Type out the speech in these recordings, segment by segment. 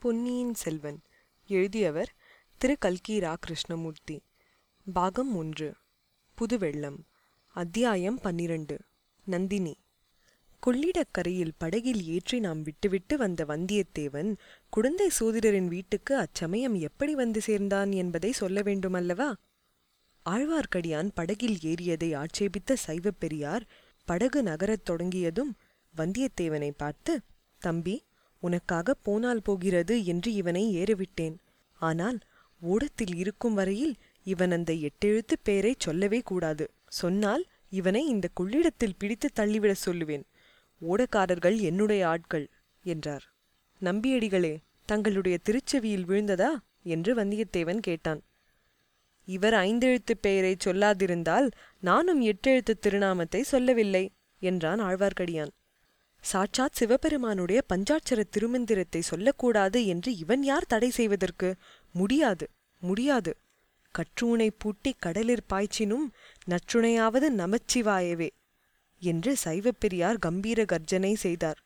பொன்னியின் செல்வன். எழுதியவர் திரு. கல்கி ரா கிருஷ்ணமூர்த்தி. பாகம் ஒன்று. புதுவெள்ளம். அத்தியாயம் பன்னிரண்டு. நந்தினி. கொள்ளிடக்கரையில் படகில் ஏற்றி நாம் விட்டுவிட்டு வந்த வந்தியத்தேவன் குழந்தை சோதிடரின் வீட்டுக்கு அச்சமயம் எப்படி வந்து சேர்ந்தான் என்பதை சொல்ல வேண்டுமல்லவா? ஆழ்வார்க்கடியான் படகில் ஏறியதை ஆட்சேபித்த சைவப் பெரியார் படகு நகரத் தொடங்கியதும் வந்தியத்தேவனை பார்த்து தம்பி உனக்காக போனால் போகிறது என்று இவனை ஏறவிட்டேன். ஆனால் ஓடத்தில் இருக்கும் வரையில் இவன் அந்த எட்டெழுத்து பெயரைச் சொல்லவே கூடாது. சொன்னால் இவனை இந்த கொள்ளிடத்தில் பிடித்து தள்ளிவிட சொல்லுவேன். ஓடக்காரர்கள் என்னுடைய ஆட்கள் என்றார். நம்பியடிகளே தங்களுடைய திருச்செவியில் விழுந்ததா? என்று வந்தியத்தேவன் கேட்டான். இவர் ஐந்தெழுத்துப் பெயரைச் சொல்லாதிருந்தால் நானும் எட்டெழுத்து திருநாமத்தை சொல்லவில்லை என்றான் ஆழ்வார்க்கடியான். சாட்சாத் சிவபெருமானுடைய பஞ்சாட்சர திருமந்திரத்தை சொல்லக்கூடாது என்று இவன் யார் தடை செய்வதற்கு? முடியாது முடியாது. கற்றூனை பூட்டி கடலிற் பாய்ச்சினும் நற்றுணையாவது நமச்சிவாயவே என்று சைவப்பெரியார் கம்பீர கர்ஜனை செய்தார்.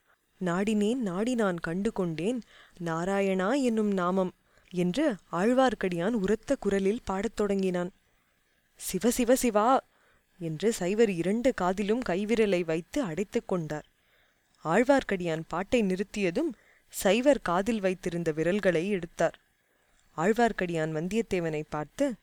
நாடினேன் நாடி நான் கண்டு கொண்டேன் நாராயணா என்னும் நாமம் என்று ஆழ்வார்க்கடியான் உரத்த குரலில் பாடத் தொடங்கினான். சிவ சிவ சிவா என்று சைவர் இரண்டு காதிலும் கைவிரலை வைத்து அடைத்துக் கொண்டார். ஆழ்வார்க்கடியான் பாட்டை நிறுத்தியதும் சைவர் காதில் வைத்திருந்த விரல்களை எடுத்தார் ஆழ்வார்க்கடியான் வந்தியத்தேவனை பார்த்து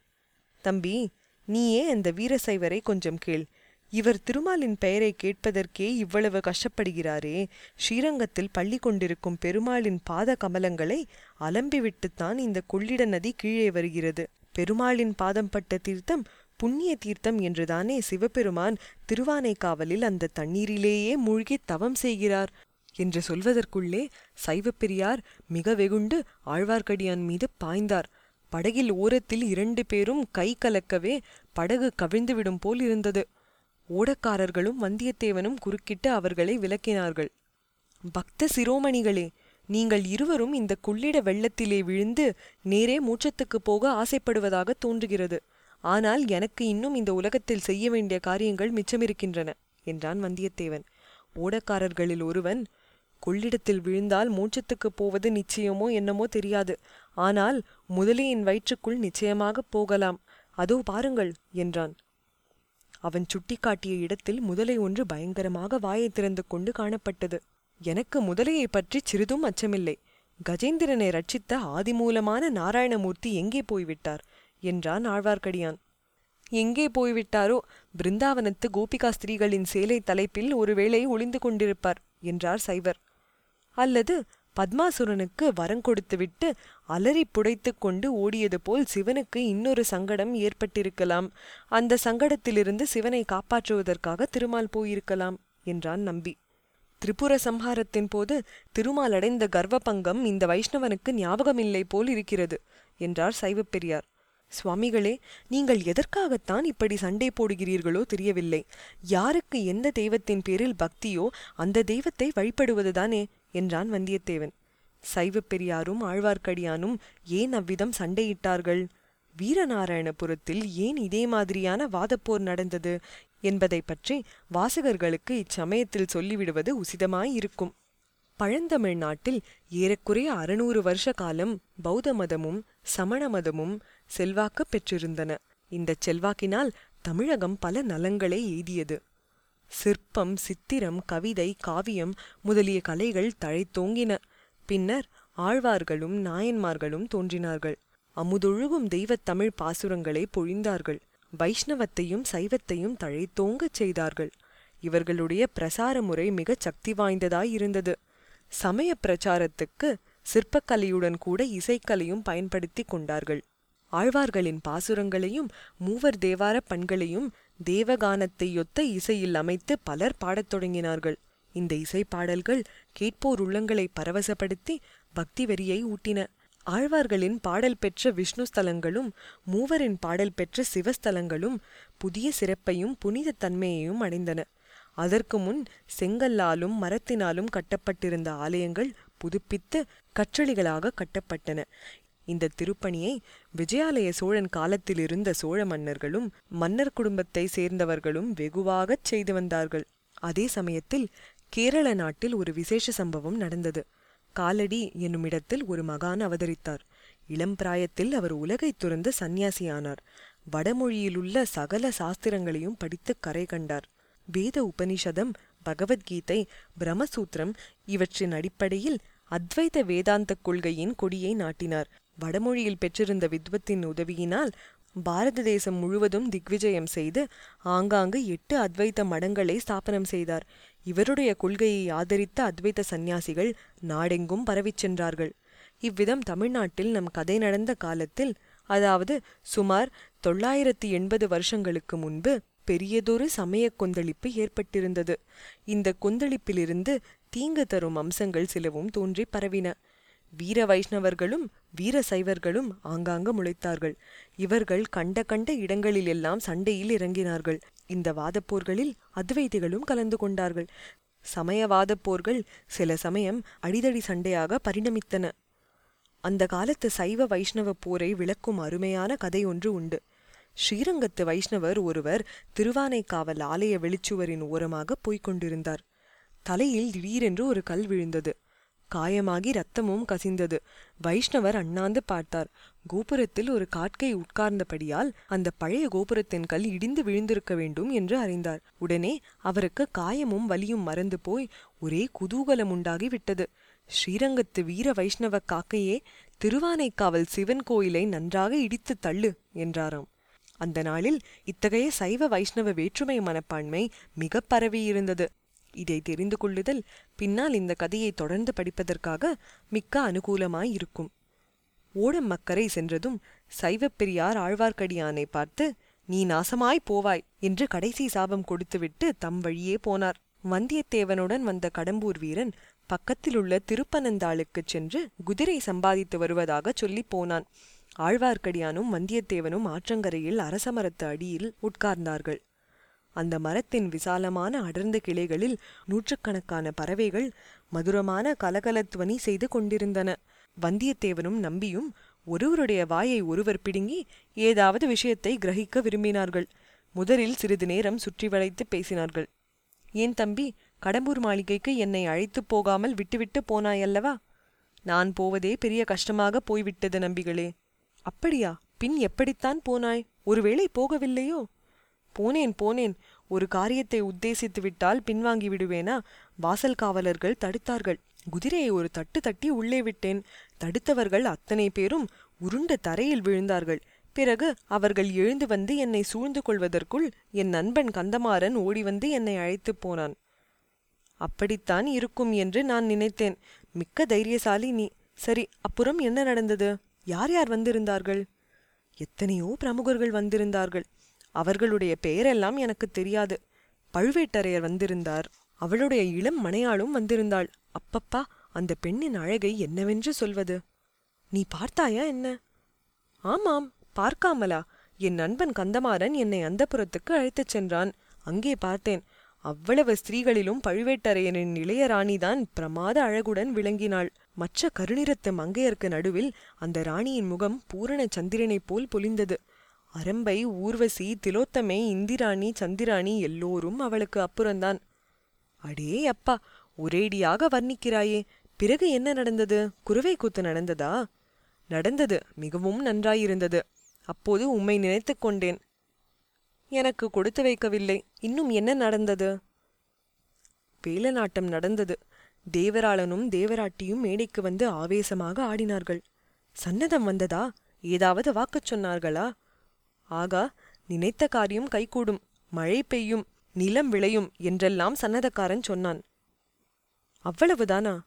தம்பி நீயே அந்த வீரசைவரை கொஞ்சம் கேள். இவர் திருமாலின் பெயரை கேட்பதற்கே இவ்வளவு கஷ்டப்படுகிறாரே. ஸ்ரீரங்கத்தில் பள்ளி கொண்டிருக்கும் பெருமாளின் பாத கமலங்களை அலம்பிவிட்டுத்தான் இந்த கொள்ளிட நதி கீழே வருகிறது. பெருமாளின் பாதம் பட்ட தீர்த்தம் புண்ணிய தீர்த்தம் என்றுதானே சிவபெருமான் திருவானைக்காவலில் அந்த தண்ணீரிலேயே மூழ்கி தவம் செய்கிறார்? என்று சொல்வதற்குள்ளே சைவப்பெரியார் மிக வெகுண்டு ஆழ்வார்க்கடியான் மீது பாய்ந்தார். படகில் ஓரத்தில் இரண்டு பேரும் கை கலக்கவே படகு கவிழ்ந்துவிடும் போல் இருந்தது. ஓடக்காரர்களும் வந்தியத்தேவனும் குறுக்கிட்டு அவர்களை விலக்கினார்கள் பக்த சிரோமணிகளே நீங்கள் இருவரும் இந்த கொள்ளிட வெள்ளத்திலே விழுந்து நேரே மூச்சத்துக்குப் போக ஆசைப்படுவதாக தோன்றுகிறது. ஆனால் எனக்கு இன்னும் இந்த உலகத்தில் செய்ய வேண்டிய காரியங்கள் மிச்சமிருக்கின்றன என்றான் வந்தியத்தேவன். ஓடக்காரர்களில் ஒருவன் கொள்ளிடத்தில் விழுந்தால் மூச்சத்துக்கு போவது நிச்சயமோ என்னமோ தெரியாது. ஆனால் முதலையின் வயிற்றுக்குள் நிச்சயமாகப் போகலாம். அதோ பாருங்கள் என்றான். அவன் சுட்டிக்காட்டிய இடத்தில் முதலை ஒன்று பயங்கரமாக வாயை திறந்து கொண்டு காணப்பட்டது. எனக்கு முதலையை பற்றி சிறிதும் அச்சமில்லை. கஜேந்திரனை ரட்சித்த ஆதிமூலமான நாராயணமூர்த்தி எங்கே போய்விட்டார்? என்றான் ஆழ்வார்க்கடியான். எங்கே போய்விட்டாரோ? பிருந்தாவனத்து கோபிகா ஸ்திரீகளின் சேலை தலைப்பில் ஒருவேளை ஒளிந்து கொண்டிருப்பார் என்றார் சைவர். அல்லது பத்மாசுரனுக்கு வரங்கொடுத்துவிட்டு அலறி புடைத்து கொண்டு ஓடியது போல் சிவனுக்கு இன்னொரு சங்கடம் ஏற்பட்டிருக்கலாம். அந்த சங்கடத்திலிருந்து சிவனை காப்பாற்றுவதற்காக திருமால் போயிருக்கலாம் என்றான் நம்பி. திரிபுர சம்ஹாரத்தின் போது திருமால் அடைந்த கர்வபங்கம் இந்த வைஷ்ணவனுக்கு ஞாபகமில்லை போல் இருக்கிறது என்றார் சைவப்பெரியார். சுவாமிகளே நீங்கள் எதற்காகத்தான் இப்படி சண்டை போடுகிறீர்களோ தெரியவில்லை. யாருக்கு எந்த தெய்வத்தின் பேரில் பக்தியோ அந்த தெய்வத்தை வழிபடுவதுதானே என்றான் வந்தியத்தேவன். சைவப் பெரியாரும் ஆழ்வார்க்கடியானும் ஏன் அவ்விதம் சண்டையிட்டார்கள்? வீரநாராயணபுரத்தில் ஏன் இதே மாதிரியான வாதப்போர் நடந்தது என்பதை பற்றி வாசகர்களுக்கு இச்சமயத்தில் சொல்லிவிடுவது உசிதமாயிருக்கும். பழந்தமிழ் நாட்டில் ஏறக்குறைய அறுநூறு வருஷ காலம் பௌத்த மதமும் சமண மதமும் செல்வாக்கு பெற்றிருந்தன. இந்தச் செல்வாக்கினால் தமிழகம் பல நலங்களை எய்தியது. சிற்பம் சித்திரம் கவிதை காவியம் முதலிய கலைகள் தழைத்தோங்கின பின்னர் ஆழ்வார்களும் நாயன்மார்களும் தோன்றினார்கள். அமுதொழுகும் தெய்வத்தமிழ் பாசுரங்களை பொழிந்தார்கள். வைஷ்ணவத்தையும் சைவத்தையும் தழைத்தோங்கச் செய்தார்கள். இவர்களுடைய பிரசார முறை மிகச் சக்தி வாய்ந்ததாயிருந்தது சமய பிரச்சாரத்துக்கு சிற்பக்கலையுடன் கூட இசைக்கலையும் பயன்படுத்தி கொண்டார்கள். ஆழ்வார்களின் பாசுரங்களையும் மூவர் தேவார பண்களையும் தேவகானத்தையொத்த இசையில் அமைத்து பலர் பாடத் தொடங்கினார்கள். இந்த இசை பாடல்கள் கேட்போர் உள்ளங்களை பரவசப்படுத்தி பக்தி வெறியை ஊட்டின. ஆழ்வார்களின் பாடல் பெற்ற விஷ்ணு ஸ்தலங்களும் மூவரின் பாடல் பெற்ற சிவஸ்தலங்களும் புதிய சிறப்பையும் புனித தன்மையையும் அடைந்தன. அதற்கு முன் செங்கல்லாலும் மரத்தினாலும் கட்டப்பட்டிருந்த ஆலயங்கள் புதுப்பித்து கற்றளிகளாக கட்டப்பட்டன. இந்த திருப்பணியை விஜயாலய சோழன் காலத்தில் இருந்த சோழ மன்னர்களும் மன்னர் குடும்பத்தை சேர்ந்தவர்களும் வெகுவாகச் செய்து வந்தார்கள். அதே சமயத்தில் கேரள நாட்டில் ஒரு விசேஷ சம்பவம் நடந்தது. காலடி என்னும் இடத்தில் ஒரு மகான் அவதரித்தார். இளம் பிராயத்தில் அவர் உலகைத் துறந்து சந்நியாசியானார். வடமொழியிலுள்ள சகல சாஸ்திரங்களையும் படித்து கரை கண்டார். வேத உபனிஷதம் பகவத்கீதை பிரம்மசூத்திரம் இவற்றின் அடிப்படையில் அத்வைத வேதாந்த கொள்கையின் கொடியை நாட்டினார். வடமொழியில் பெற்றிருந்த வித்வத்தின் உதவியினால் பாரத தேசம் முழுவதும் திக்விஜயம் செய்து ஆங்காங்கு எட்டு அத்வைத மடங்களை ஸ்தாபனம் செய்தார். இவருடைய கொள்கையை ஆதரித்த அத்வைத சந்நியாசிகள் நாடெங்கும் பரவிச் சென்றார்கள். இவ்விதம் தமிழ்நாட்டில் நம் கதை நடந்த காலத்தில் அதாவது சுமார் தொள்ளாயிரத்தி எண்பது வருஷங்களுக்கு முன்பு பெரியதொரு சமய கொந்தளிப்பு ஏற்பட்டிருந்தது. இந்த கொந்தளிப்பிலிருந்து தீங்கு தரும் அம்சங்கள் சிலவும் தோன்றி பரவின. வீர வைஷ்ணவர்களும் வீர சைவர்களும் ஆங்காங்கு முளைத்தார்கள். இவர்கள் கண்ட கண்ட இடங்களிலெல்லாம் சண்டையில் இறங்கினார்கள். இந்த வாதப்போர்களில் அத்வைதிகளும் கலந்து கொண்டார்கள். சமயவாதப் போர்கள் சில சமயம் அடிதடி சண்டையாக பரிணமித்தன. அந்த காலத்து சைவ வைஷ்ணவ போரை விளக்கும் அருமையான கதை ஒன்று உண்டு. ஸ்ரீரங்கத்து வைஷ்ணவர் ஒருவர் திருவானைக்காவல் ஆலய வெளிச்சுவரின் ஓரமாக போய்க் கொண்டிருந்தார். தலையில் திடீரென்று ஒரு கல் விழுந்தது. காயமாகி ரத்தமும் கசிந்தது. வைஷ்ணவர் அண்ணாந்து பார்த்தார். கோபுரத்தில் ஒரு காட்கை உட்கார்ந்தபடியால் அந்த பழைய கோபுரத்தின் கல் இடிந்து விழுந்திருக்க வேண்டும் என்று அறிந்தார். உடனே அவருக்கு காயமும் வலியும் மறந்து போய் ஒரே குதூகலம் உண்டாகி விட்டது. ஸ்ரீரங்கத்து வீர வைஷ்ணவ காக்கையே திருவானைக்காவல் சிவன் கோயிலை நன்றாக இடித்து தள்ளு என்றாராம். அந்த நாளில் இத்தகைய சைவ வைஷ்ணவ வேற்றுமை மனப்பான்மை மிக பரவியிருந்தது. இதை தெரிந்து கொள்ளுதல் பின்னால் இந்த கதையை தொடர்ந்து படிப்பதற்காக மிக்க அனுகூலமாய் இருக்கும் ஓடம் மக்கரை சென்றதும் சைவப் பெரியார் ஆழ்வார்க்கடியானை பார்த்து நீ நாசமாய் போவாய் என்று கடைசி சாபம் கொடுத்துவிட்டு தம் வழியே போனார். வந்தியத்தேவனுடன் வந்த கடம்பூர் வீரன் பக்கத்திலுள்ள திருப்பனந்தாளுக்குச் சென்று குதிரை சம்பாதித்து வருவதாக சொல்லிப் போனான். ஆழ்வார்க்கடியானும் வந்தியத்தேவனும் ஆற்றங்கரையில் அரசமரத்து அடியில் உட்கார்ந்தார்கள். அந்த மரத்தின் விசாலமான அடர்ந்த கிளைகளில் நூற்றுக்கணக்கான பறவைகள் மதுரமான கலகலத்வனி செய்து கொண்டிருந்தன. வந்தியத்தேவனும் நம்பியும் ஒருவருடைய வாயை ஒருவர் பிடுங்கி ஏதாவது விஷயத்தை கிரகிக்க விரும்பினார்கள். முதலில் சிறிது நேரம் சுற்றி வளைத்து பேசினார்கள். ஏன் தம்பி கடம்பூர் மாளிகைக்கு என்னை அழைத்துப் போகாமல் விட்டுவிட்டு போனாயல்லவா? நான் போவதே பெரிய கஷ்டமாக போய்விட்டது நம்பிகளே. அப்படியா? பின் எப்படித்தான் போனாய்? ஒருவேளை போகவில்லையோ? போனேன் போனேன். ஒரு காரியத்தை உத்தேசித்து விட்டால் பின்வாங்கி விடுவேனா? வாசல் காவலர்கள் தடுத்தார்கள். குதிரையை ஒரு தட்டு தட்டி உள்ளே விட்டேன். தடுத்தவர்கள் அத்தனை பேரும் உருண்ட தரையில் விழுந்தார்கள். பிறகு அவர்கள் எழுந்து வந்து என்னை சூழ்ந்து கொள்வதற்குள் என் நண்பன் கந்தமாறன் ஓடி வந்து என்னை அழைத்துப் போனான். அப்படித்தான் இருக்கும் என்று நான் நினைத்தேன். மிக்க தைரியசாலி நீ. சரி அப்புறம் என்ன நடந்தது? யார் யார் வந்திருந்தார்கள்? எத்தனையோ பிரமுகர்கள் வந்திருந்தார்கள். அவர்களுடைய பெயரெல்லாம் எனக்கு தெரியாது. பழுவேட்டரையர் வந்திருந்தார். அவளுடைய இளம் மனையாளும் வந்திருந்தாள். அப்பப்பா அந்த பெண்ணின் அழகை என்னவென்று சொல்வது? நீ பார்த்தாயா என்ன? ஆமாம் பார்க்காமலா? என் நண்பன் கந்தமாறன் என்னை அந்தப்புறத்துக்கு அழைத்துச் சென்றான். அங்கே பார்த்தேன். அவ்வளவு ஸ்திரீகளிலும் பழுவேட்டரையரின் இளையராணிதான் பிரமாத அழகுடன் விளங்கினாள். மற்ற கருநிறத்து மங்கையர்க்கு நடுவில் அந்த ராணியின் முகம் பூரண சந்திரனைப் போல் பொலிந்தது. அரம்பை ஊர்வசி திலோத்தமை இந்திராணி சந்திராணி எல்லோரும் அவளுக்கு அப்புறந்தான் அடே அப்பா ஒரேடியாக வர்ணிக்கிறாயே பிறகு என்ன நடந்தது? குருவை கூத்து நடந்ததா? நடந்தது மிகவும் நன்றாயிருந்தது. அப்போது உம்மை நினைத்துக் கொண்டேன். எனக்கு கொடுத்து வைக்கவில்லை. இன்னும் என்ன நடந்தது? வேலநாட்டம் நடந்தது. தேவராளனும் தேவராட்டியும் மேடைக்கு வந்து ஆவேசமாக ஆடினார்கள். சன்னதம் வந்ததா? ஏதாவது வாக்குச் சொன்னார்களா? ஆகா நினைத்த காரியம் கைகூடும். மழை பெய்யும் நிலம் விளையும் என்றெல்லாம் சன்னதக்காரன் சொன்னான். அவ்வளவுதானா?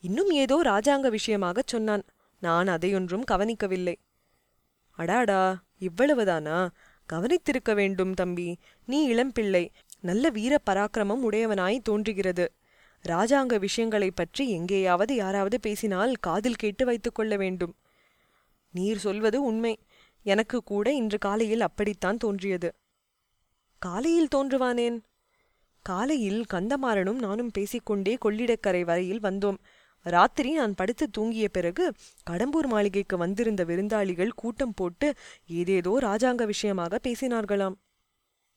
இன்னும் ஏதோ ராஜாங்க விஷயமாகச் சொன்னான். நான் அதையொன்றும் கவனிக்கவில்லை. அடாடா இவ்வளவுதானா? கவனித்திருக்க வேண்டும் தம்பி. நீ இளம்பிள்ளை நல்ல வீர பராக்கிரமம் உடையவனாய் தோன்றுகிறது. ராஜாங்க விஷயங்களைப் பற்றி எங்கேயாவது யாராவது பேசினால் காதில் கேட்டு வைத்துக் கொள்ள வேண்டும். நீர் சொல்வது உண்மை. எனக்கு கூட இன்று காலையில் அப்படித்தான் தோன்றியது. காலையில் தோன்றுவானேன்? காலையில் கந்தமாறனும் நானும் பேசிக்கொண்டே கொள்ளிடக்கரை வரையில் வந்தோம். ராத்திரி நான் படுத்து தூங்கிய பிறகு கடம்பூர் மாளிகைக்கு வந்திருந்த விருந்தாளிகள் கூட்டம் போட்டு ஏதேதோ ராஜாங்க விஷயமாக பேசினார்களாம்.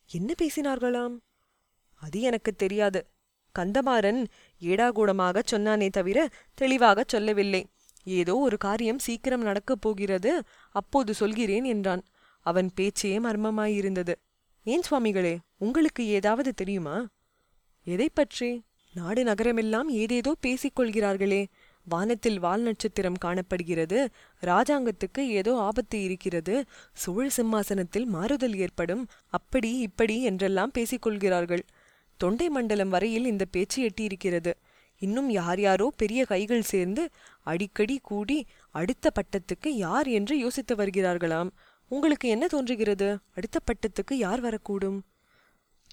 என்ன பேசினார்களாம்? அது எனக்கு தெரியாது. கந்தமாறன் ஏடாகூடமாகச் சொன்னானே தவிர தெளிவாகச் சொல்லவில்லை. ஏதோ ஒரு காரியம் சீக்கிரம் நடக்கப் போகிறது அப்போது சொல்கிறேன் என்றான். அவன் பேச்சே மர்மமாயிருந்தது. ஏன் சுவாமிகளே உங்களுக்கு ஏதாவது தெரியுமா? எதை பற்றி? நாடு நகரமெல்லாம் ஏதேதோ பேசிக் கொள்கிறார்களே வானத்தில் வால் நட்சத்திரம் காணப்படுகிறது. ராஜாங்கத்துக்கு ஏதோ ஆபத்து இருக்கிறது. சோழ சிம்மாசனத்தில் மாறுதல் ஏற்படும். அப்படி இப்படி என்றெல்லாம் பேசிக்கொள்கிறார்கள். தொண்டை மண்டலம் வரையில் இந்த பேச்சு எட்டியிருக்கிறது. இன்னும் யார் யாரோ பெரிய கைகள் சேர்ந்து அடிக்கடி கூடி அடுத்த பட்டத்துக்கு யார் என்று யோசித்து வருகிறார்களாம். உங்களுக்கு என்ன தோன்றுகிறது? அடுத்த பட்டத்துக்கு யார் வரக்கூடும்?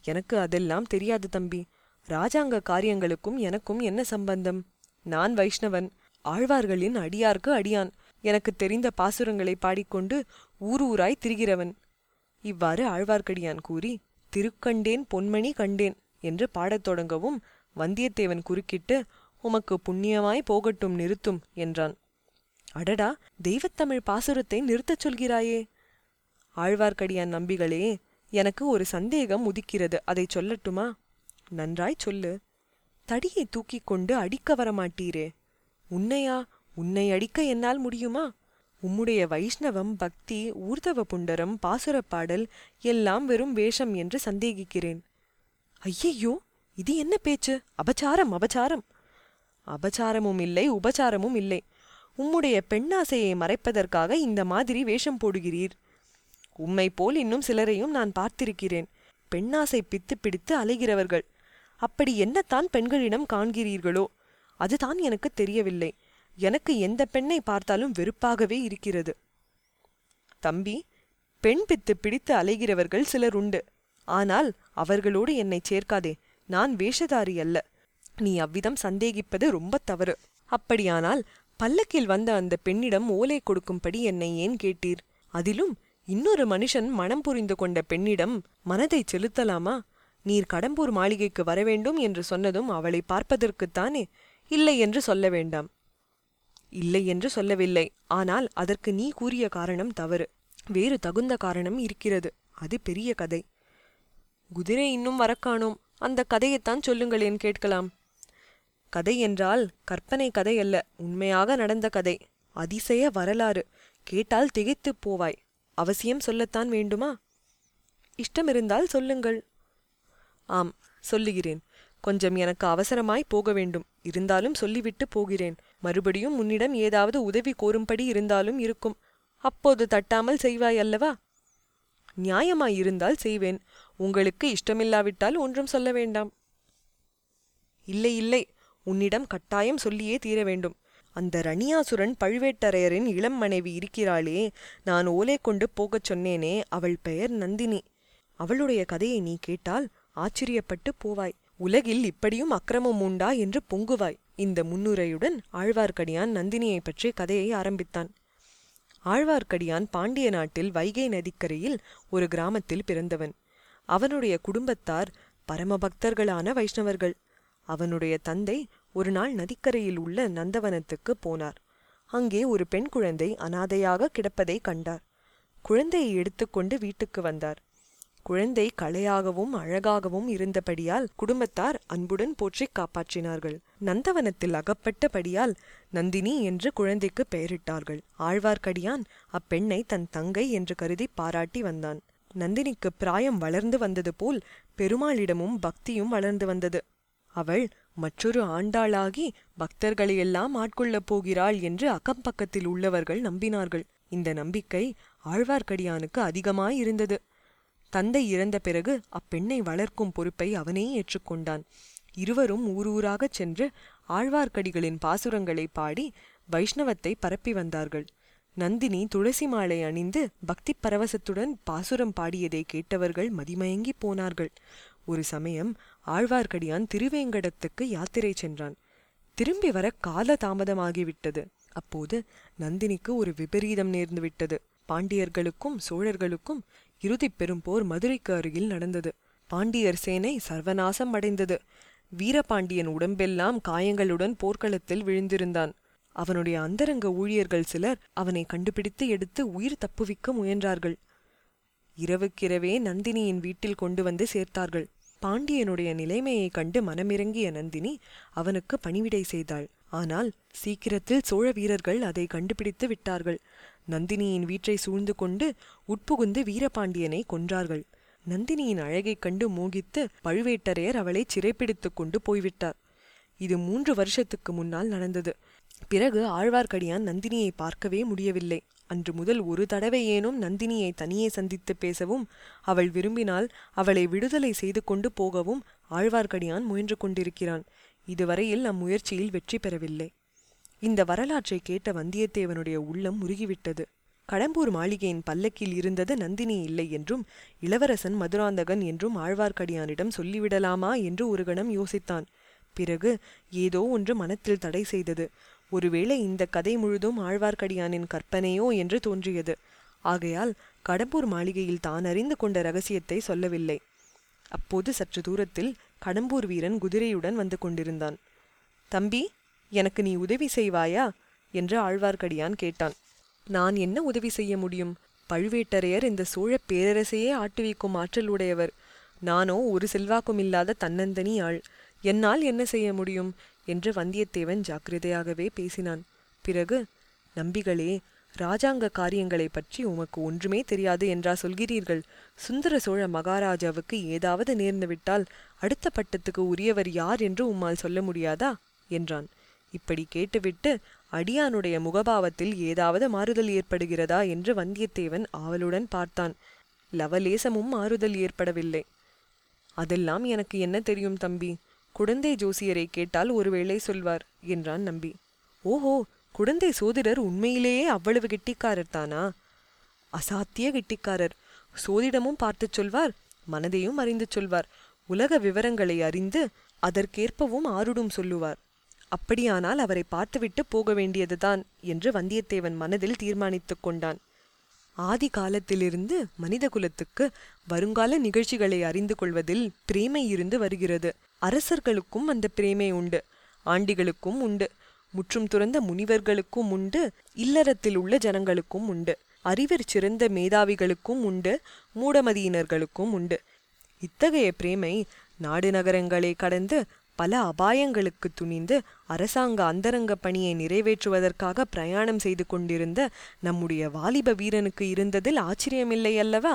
எனக்கு அதெல்லாம் தெரியாது தம்பி. ராஜாங்க காரியங்களுக்கும் எனக்கும் என்ன சம்பந்தம்? நான் வைஷ்ணவன். ஆழ்வார்களின் அடியார்க்கு அடியான். எனக்கு தெரிந்த பாசுரங்களை பாடிக்கொண்டு ஊர் ஊராய் திரிகிறவன். இவ்வாறு ஆழ்வார்க்கடியான் கூறி திருக்கண்டேன் பொன்மணி கண்டேன் என்று பாடத் தொடங்கவும் வந்தியத்தேவன் குறுக்கிட்டு உமக்கு புண்ணியமாய் போகட்டும் நிறுத்தும் என்றான். அடடா தெய்வத்தமிழ் பாசுரத்தை நிறுத்தச் சொல்கிறாயே. ஆழ்வார்க்கடியான் நம்பிகளே எனக்கு ஒரு சந்தேகம் உதிக்கிறது அதை சொல்லட்டுமா? நன்றாய் சொல்லு. தடியை தூக்கி கொண்டு அடிக்க வரமாட்டீரே. உன்னையா உன்னை அடிக்க என்னால் முடியுமா? உம்முடைய வைஷ்ணவம் பக்தி ஊர்தவ புண்டரம் பாசுரப் பாடல் எல்லாம் வெறும் வேஷம் என்று சந்தேகிக்கிறேன். ஐயையோ! இது என்ன பேச்சு? அபச்சாரம் அபச்சாரம். அபச்சாரமும் இல்லை உபச்சாரமும் இல்லை. உம்முடைய பெண்ணாசையை மறைப்பதற்காக இந்த மாதிரி வேஷம் போடுகிறீர். உம்மை போல் இன்னும் சிலரையும் நான் பார்த்திருக்கிறேன். பெண்ணாசை பித்து பிடித்து அலைகிறவர்கள். அப்படி என்னத்தான் பெண்களிடம் காண்கிறீர்களோ? அதுதான் எனக்கு தெரியவில்லை. எனக்கு எந்த பெண்ணை பார்த்தாலும் வெறுப்பாகவே இருக்கிறது. தம்பி பெண் பித்து பிடித்து அலைகிறவர்கள் சிலர் உண்டு ஆனால் அவர்களோடு என்னை சேர்க்காதே. நான் வேஷதாரி அல்ல. நீ அவ்விதம் சந்தேகிப்பது ரொம்ப தவறு. அப்படியானால் பல்லக்கில் வந்த அந்த பெண்ணிடம் ஓலை கொடுக்கும்படி என்னை ஏன் கேட்டீர்? அதிலும் இன்னொரு மனுஷன் மனம் புரிந்து கொண்ட பெண்ணிடம் மனதை செலுத்தலாமா? நீர் கடம்பூர் மாளிகைக்கு வரவேண்டும் என்று சொன்னதும் அவளை பார்ப்பதற்குத்தானே? இல்லை என்று சொல்ல வேண்டாம். இல்லை என்று சொல்லவில்லை. ஆனால் அதற்கு நீ கூறிய காரணம் தவறு. வேறு தகுந்த காரணம் இருக்கிறது. அது பெரிய கதை. குதிரை இன்னும் வரக்கானோம் அந்த கதையைத்தான் சொல்லுங்களேன் கேட்கலாம். கதை என்றால் கற்பனை கதை அல்ல உண்மையாக நடந்த கதை அதிசய வரலாறு கேட்டால் திகைத்துப் போவாய் அவசியம் சொல்லத்தான் வேண்டுமா? இஷ்டமிருந்தால் சொல்லுங்கள். ஆம் சொல்லுகிறேன். கொஞ்சம் எனக்கு அவசரமாய் போக வேண்டும் இருந்தாலும் சொல்லிவிட்டு போகிறேன். மறுபடியும் உன்னிடம் ஏதாவது உதவி கோரும்படி இருந்தாலும் இருக்கும். அப்போது தட்டாமல் செய்வாய் அல்லவா? நியாயமாயிருந்தால் செய்வேன். உங்களுக்கு இஷ்டமில்லாவிட்டால் ஒன்றும் சொல்ல வேண்டாம். இல்லை இல்லை உன்னிடம் கட்டாயம் சொல்லியே தீர வேண்டும். அந்த ரணியாசுரன் பழுவேட்டரையரின் இளம் மனைவி இருக்கிறாளே நான் ஓலை கொண்டு போகச் சொன்னேனே அவள் பெயர் நந்தினி. அவளுடைய கதையை நீ கேட்டால் ஆச்சரியப்பட்டு போவாய். உலகில் இப்படியும் அக்கிரமம் உண்டா என்று பொங்குவாய். இந்த முன்னுரையுடன் ஆழ்வார்க்கடியான் நந்தினியைப் பற்றி கதையை ஆரம்பித்தான். ஆழ்வார்க்கடியான் பாண்டிய நாட்டில் வைகை நதிக்கரையில் ஒரு கிராமத்தில் பிறந்தவன். அவனுடைய குடும்பத்தார் பரமபக்தர்களான வைஷ்ணவர்கள். அவனுடைய தந்தை ஒரு நாள் நதிக்கரையில் உள்ள நந்தவனத்துக்கு போனார். அங்கே ஒரு பெண் குழந்தை அனாதையாக கிடப்பதை கண்டார். குழந்தையை எடுத்துக்கொண்டு வீட்டுக்கு வந்தார். குழந்தை களையாகவும் அழகாகவும் இருந்தபடியால் குடும்பத்தார் அன்புடன் போற்றிக் காப்பாற்றினார்கள். நந்தவனத்தில் அகப்பட்டபடியால் நந்தினி என்று குழந்தைக்கு பெயரிட்டார்கள். ஆழ்வார்க்கடியான் அப்பெண்ணை தன் தங்கை என்று கருதி பாராட்டி வந்தான். நந்தினிக்கு பிராயம் வளர்ந்து வந்தது போல் பெருமாளிடமும் பக்தியும் வளர்ந்து வந்தது. அவள் மற்றொரு ஆண்டாளாகி பக்தர்களையெல்லாம் ஆட்கொள்ளப் போகிறாள் என்று அக்கம்பக்கத்தில் உள்ளவர்கள் நம்பினார்கள். இந்த நம்பிக்கை ஆழ்வார்க்கடியானுக்கு அதிகமாயிருந்தது தந்தை இறந்த பிறகு அப்பெண்ணை வளர்க்கும் பொறுப்பை அவனே ஏற்றுக்கொண்டான். இருவரும் ஊரூராகச் சென்று ஆழ்வார்க்கடிகளின் பாசுரங்களை பாடி வைஷ்ணவத்தை பரப்பி வந்தார்கள். நந்தினி துளசி மாலை அணிந்து பக்தி பரவசத்துடன் பாசுரம் பாடியதை கேட்டவர்கள் மதிமயங்கிப் போனார்கள். ஒரு சமயம் ஆழ்வார்க்கடியான் திருவேங்கடத்துக்கு யாத்திரை சென்றான். திரும்பி வர கால தாமதமாகிவிட்டது. அப்போது நந்தினிக்கு ஒரு விபரீதம் நேர்ந்துவிட்டது பாண்டியர்களுக்கும் சோழர்களுக்கும் இறுதிப் பெரும்போர் மதுரைக்கு அருகில் நடந்தது. பாண்டியர் சேனை சர்வநாசம் அடைந்தது. வீரபாண்டியன் உடம்பெல்லாம் காயங்களுடன் போர்க்களத்தில் விழுந்திருந்தான். அவனுடைய அந்தரங்க ஊழியர்கள் சிலர் அவனை கண்டுபிடித்து எடுத்து உயிர் தப்புவிக்க முயன்றார்கள். இரவுக்கிரவே நந்தினியின் வீட்டில் கொண்டு வந்து சேர்த்தார்கள். பாண்டியனுடைய நிலைமையைக் கண்டு மனமிறங்கிய நந்தினி அவனுக்கு பணிவிடை செய்தாள். ஆனால் சீக்கிரத்தில் சோழ வீரர்கள் அதை கண்டுபிடித்து விட்டார்கள். நந்தினியின் வீட்டை சூழ்ந்து கொண்டு உட்புகுந்து வீரபாண்டியனை கொன்றார்கள். நந்தினியின் அழகைக் கண்டு மோகித்து பழுவேட்டரையர் அவளை சிறைப்பிடித்துக் கொண்டு போய்விட்டார். இது மூன்று வருஷத்துக்கு முன்னால் நடந்தது. பிறகு ஆழ்வார்க்கடியான் நந்தினியை பார்க்கவே முடியவில்லை. அன்று முதல் ஒரு தடவை ஏனும் நந்தினியை தனியே சந்தித்து பேசவும் அவள் விரும்பினால் அவளை விடுதலை செய்து கொண்டு போகவும் ஆழ்வார்க்கடியான் முயன்று கொண்டிருக்கிறான். இதுவரையில் அம்முயற்சியில் வெற்றி பெறவில்லை. இந்த வரலாற்றை கேட்ட வந்தியத்தேவனுடைய உள்ளம் முருகிவிட்டது. கடம்பூர் மாளிகையின் பல்லக்கில் இருந்தது நந்தினி இல்லை என்றும் இளவரசன் மதுராந்தகன் என்றும் ஆழ்வார்க்கடியானிடம் சொல்லிவிடலாமா என்று ஒரு கணம் யோசித்தான். பிறகு ஏதோ ஒன்று மனத்தில் தடை செய்தது. ஒருவேளை இந்த கதை முழுதும் ஆழ்வார்க்கடியானின் கற்பனையோ என்று தோன்றியது. ஆகையால் கடம்பூர் மாளிகையில் தான் அறிந்து கொண்ட ரகசியத்தை சொல்லவில்லை. அப்போது சற்று தூரத்தில் கடம்பூர் வீரன் குதிரையுடன் வந்து கொண்டிருந்தான். தம்பி எனக்கு நீ உதவி செய்வாயா? என்று ஆழ்வார்க்கடியான் கேட்டான். நான் என்ன உதவி செய்ய முடியும்? பழுவேட்டரையர் இந்த சோழ பேரரசையே ஆட்டுவிக்கும் ஆற்றல் உடையவர். நானோ ஒரு செல்வாக்கும் இல்லாத தன்னந்தனி ஆள் என்னால் என்ன செய்ய முடியும்? என்று வந்தியத்தேவன் ஜாக்கிரதையாகவே பேசினான். பிறகு நம்பிகளே ராஜாங்க காரியங்களைப் பற்றி உமக்கு ஒன்றுமே தெரியாது என்றா சொல்கிறீர்கள். சுந்தர சோழ மகாராஜாவுக்கு ஏதாவது நேர்ந்துவிட்டால் அடுத்த பட்டத்துக்கு உரியவர் யார் என்று உம்மால் சொல்ல முடியாதா? என்றான். இப்படி கேட்டுவிட்டு அடியானுடைய முகபாவத்தில் ஏதாவது மாறுதல் ஏற்படுகிறதா? என்று வந்தியத்தேவன் ஆவலுடன் பார்த்தான். லவலேசமும் மாறுதல் ஏற்படவில்லை. அதெல்லாம் எனக்கு என்ன தெரியும் தம்பி? குடந்தை ஜோசியரை கேட்டால் ஒருவேளை சொல்வார் என்றான் நம்பி. ஓஹோ குடந்தை சோதிடர் உண்மையிலேயே அவ்வளவு கெட்டிக்காரர் தானா? அசாத்திய கெட்டிக்காரர். சோதிடமும் பார்த்துச் சொல்வார் மனதையும் அறிந்து சொல்வார். உலக விவரங்களை அறிந்து அதற்கேற்பவும் ஆருடும் சொல்லுவார். அப்படியானால் அவரை பார்த்துவிட்டு போக வேண்டியதுதான் என்று வந்தியத்தேவன் மனதில் தீர்மானித்துக் கொண்டான். ஆதி காலத்திலிருந்து மனித குலத்துக்கு வருங்கால நிகழ்ச்சிகளை அறிந்து கொள்வதில் பிரேமை இருந்து வருகிறது. அரசர்களுக்கும் அந்த பிரேமை உண்டு ஆண்டிகளுக்கும் உண்டு முற்றும் துறந்த முனிவர்களுக்கும் உண்டு இல்லறத்தில் உள்ள ஜனங்களுக்கும் உண்டு அறிவர் சிறந்த மேதாவிகளுக்கும் உண்டு மூடமதியினர்களுக்கும் உண்டு. இத்தகைய பிரேமை நாடு நகரங்களை கடந்து பல அபாயங்களுக்கு துணிந்து அரசாங்க அந்தரங்க பணியை நிறைவேற்றுவதற்காக பிரயாணம் செய்து கொண்டிருந்த நம்முடைய வாலிப வீரனுக்கு இருந்ததில் ஆச்சரியமில்லை அல்லவா